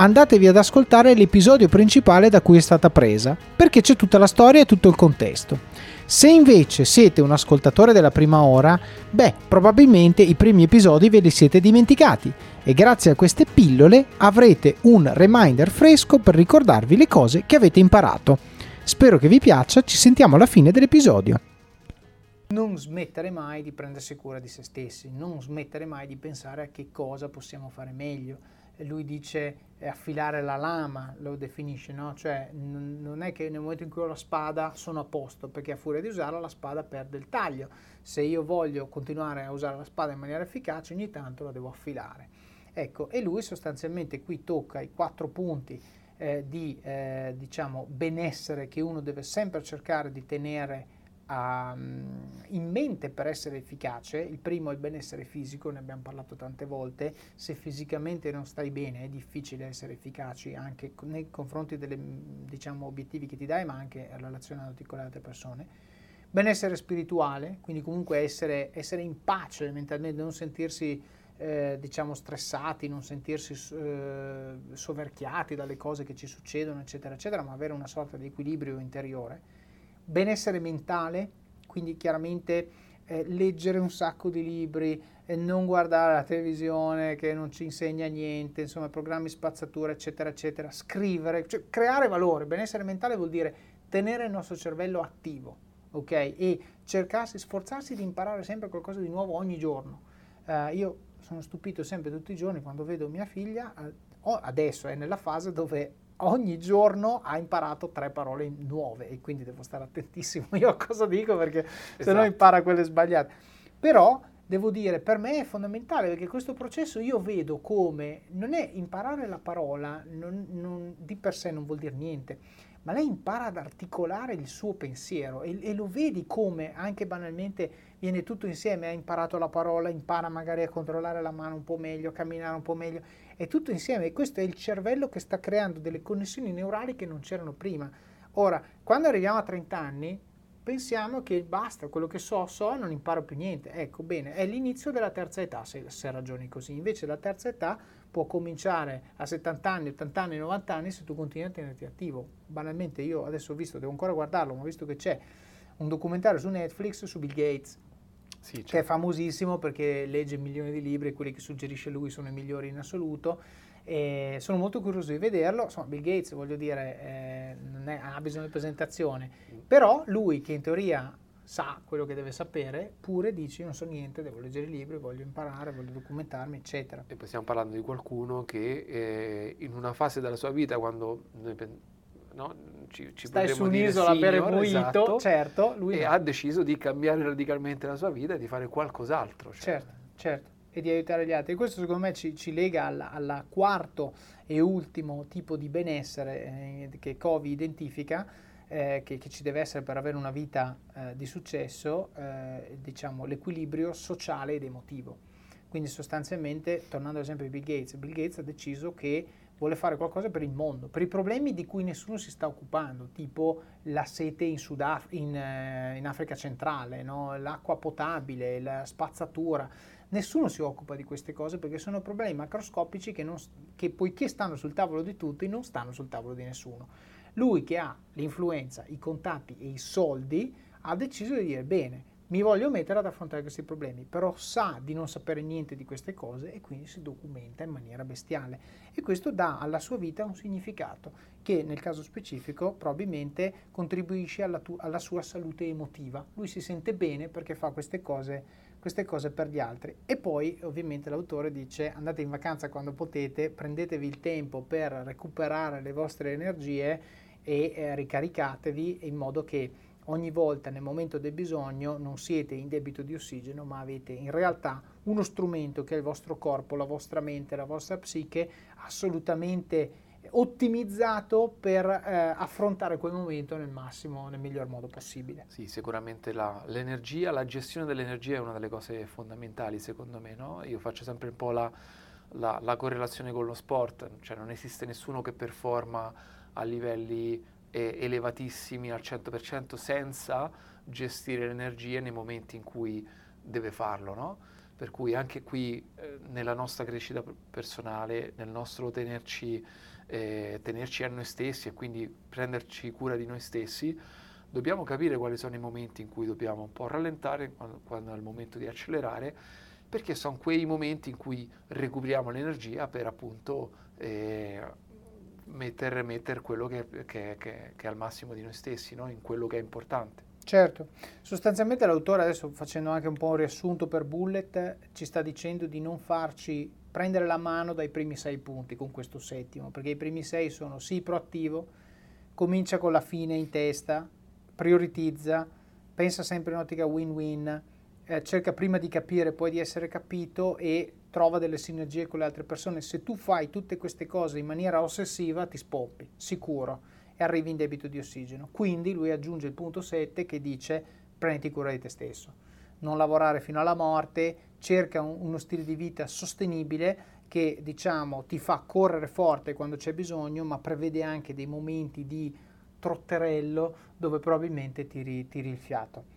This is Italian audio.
andatevi ad ascoltare l'episodio principale da cui è stata presa, perché c'è tutta la storia e tutto il contesto. Se invece siete un ascoltatore della prima ora, beh, probabilmente i primi episodi ve li siete dimenticati e grazie a queste pillole avrete un reminder fresco per ricordarvi le cose che avete imparato. Spero che vi piaccia, ci sentiamo alla fine dell'episodio. Non smettere mai di prendersi cura di se stessi, non smettere mai di pensare a che cosa possiamo fare meglio lui dice affilare la lama, lo definisce, no? Cioè n- non è che nel momento in cui ho la spada sono a posto, perché a furia di usarla la spada perde il taglio. Se io voglio continuare a usare la spada in maniera efficace, ogni tanto la devo affilare. Ecco, e lui sostanzialmente qui tocca i quattro punti eh, di eh, diciamo, benessere che uno deve sempre cercare di tenere a, in mente per essere efficace. Il primo è il benessere fisico, ne abbiamo parlato tante volte. Se fisicamente non stai bene è difficile essere efficaci anche nei confronti degli diciamo, obiettivi che ti dai, ma anche relazionandoti con le altre persone. Benessere spirituale, quindi comunque essere, essere in pace mentalmente, non sentirsi eh, diciamo stressati, non sentirsi eh, soverchiati dalle cose che ci succedono, eccetera, eccetera, ma avere una sorta di equilibrio interiore benessere mentale, quindi chiaramente eh, leggere un sacco di libri, eh, non guardare la televisione che non ci insegna niente, insomma programmi spazzatura eccetera eccetera, scrivere, cioè creare valore, benessere mentale vuol dire tenere il nostro cervello attivo, ok? E cercarsi, sforzarsi di imparare sempre qualcosa di nuovo ogni giorno. Uh, io sono stupito sempre tutti i giorni quando vedo mia figlia, uh, adesso è nella fase dove ogni giorno ha imparato tre parole nuove e quindi devo stare attentissimo io a cosa dico perché esatto. se no impara quelle sbagliate. Però devo dire, per me è fondamentale perché questo processo io vedo come non è imparare la parola, non, non, di per sé non vuol dire niente, ma lei impara ad articolare il suo pensiero e, e, lo vedi come anche banalmente viene tutto insieme, ha imparato la parola, impara magari a controllare la mano un po' meglio, a camminare un po' meglio, è tutto insieme e questo è il cervello che sta creando delle connessioni neurali che non c'erano prima. Ora, quando arriviamo a 30 anni, pensiamo che basta, quello che so, so, non imparo più niente. Ecco, bene, è l'inizio della terza età, se, se ragioni così. Invece la terza età può cominciare a 70 anni, 80 anni, 90 anni se tu continui a tenerti attivo. Banalmente io adesso ho visto, devo ancora guardarlo, ma ho visto che c'è un documentario su Netflix su Bill Gates, sì, certo. che è famosissimo perché legge milioni di libri e quelli che suggerisce lui sono i migliori in assoluto. E sono molto curioso di vederlo. Insomma, Bill Gates, voglio dire, eh, non è, ha bisogno di presentazione, però lui che in teoria sa quello che deve sapere, pure dice non so niente, devo leggere i libri, voglio imparare, voglio documentarmi, eccetera. E poi stiamo parlando di qualcuno che eh, in una fase della sua vita, quando no, ci, ci Stai su un'isola per il mojito, esatto, certo, lui e no. ha deciso di cambiare radicalmente la sua vita e di fare qualcos'altro. Cioè. Certo, certo. e di aiutare gli altri. E questo secondo me ci, ci lega al quarto e ultimo tipo di benessere eh, che Covi identifica, eh, che, che, ci deve essere per avere una vita eh, di successo, eh, diciamo l'equilibrio sociale ed emotivo. Quindi sostanzialmente, tornando all'esempio di Bill Gates, Bill Gates ha deciso che vuole fare qualcosa per il mondo, per i problemi di cui nessuno si sta occupando, tipo la sete in, Sudaf- in, eh, in Africa centrale, no? l'acqua potabile, la spazzatura. Nessuno si occupa di queste cose perché sono problemi macroscopici che, non, che poiché stanno sul tavolo di tutti non stanno sul tavolo di nessuno. Lui che ha l'influenza, i contatti e i soldi ha deciso di dire bene, mi voglio mettere ad affrontare questi problemi, però sa di non sapere niente di queste cose e quindi si documenta in maniera bestiale e questo dà alla sua vita un significato che nel caso specifico probabilmente contribuisce alla, tu- alla sua salute emotiva. Lui si sente bene perché fa queste cose, queste cose per gli altri e poi ovviamente l'autore dice andate in vacanza quando potete, prendetevi il tempo per recuperare le vostre energie e eh, ricaricatevi in modo che ogni volta nel momento del bisogno non siete in debito di ossigeno, ma avete in realtà uno strumento che è il vostro corpo, la vostra mente, la vostra psiche assolutamente ottimizzato per eh, affrontare quel momento nel massimo, nel miglior modo possibile. Sì, sicuramente la, l'energia, la gestione dell'energia è una delle cose fondamentali secondo me, no? Io faccio sempre un po' la, la, la correlazione con lo sport, cioè non esiste nessuno che performa a livelli elevatissimi al 100% senza gestire l'energia nei momenti in cui deve farlo, no? Per cui anche qui eh, nella nostra crescita personale, nel nostro tenerci, eh, tenerci a noi stessi e quindi prenderci cura di noi stessi, dobbiamo capire quali sono i momenti in cui dobbiamo un po' rallentare, quando, quando è il momento di accelerare, perché sono quei momenti in cui recuperiamo l'energia per appunto eh, mettere, mettere quello che, che, che, che, è al massimo di noi stessi, no? in quello che è importante. Certo, sostanzialmente l'autore adesso facendo anche un po' un riassunto per Bullet ci sta dicendo di non farci prendere la mano dai primi sei punti con questo settimo, perché i primi sei sono sì proattivo, comincia con la fine in testa, prioritizza, pensa sempre in ottica win-win, eh, cerca prima di capire, poi di essere capito e trova delle sinergie con le altre persone. Se tu fai tutte queste cose in maniera ossessiva, ti spoppi, sicuro, e arrivi in debito di ossigeno. Quindi lui aggiunge il punto 7 che dice prenditi cura di te stesso. Non lavorare fino alla morte, cerca un, uno stile di vita sostenibile che diciamo ti fa correre forte quando c'è bisogno, ma prevede anche dei momenti di trotterello dove probabilmente tiri, tiri il fiato.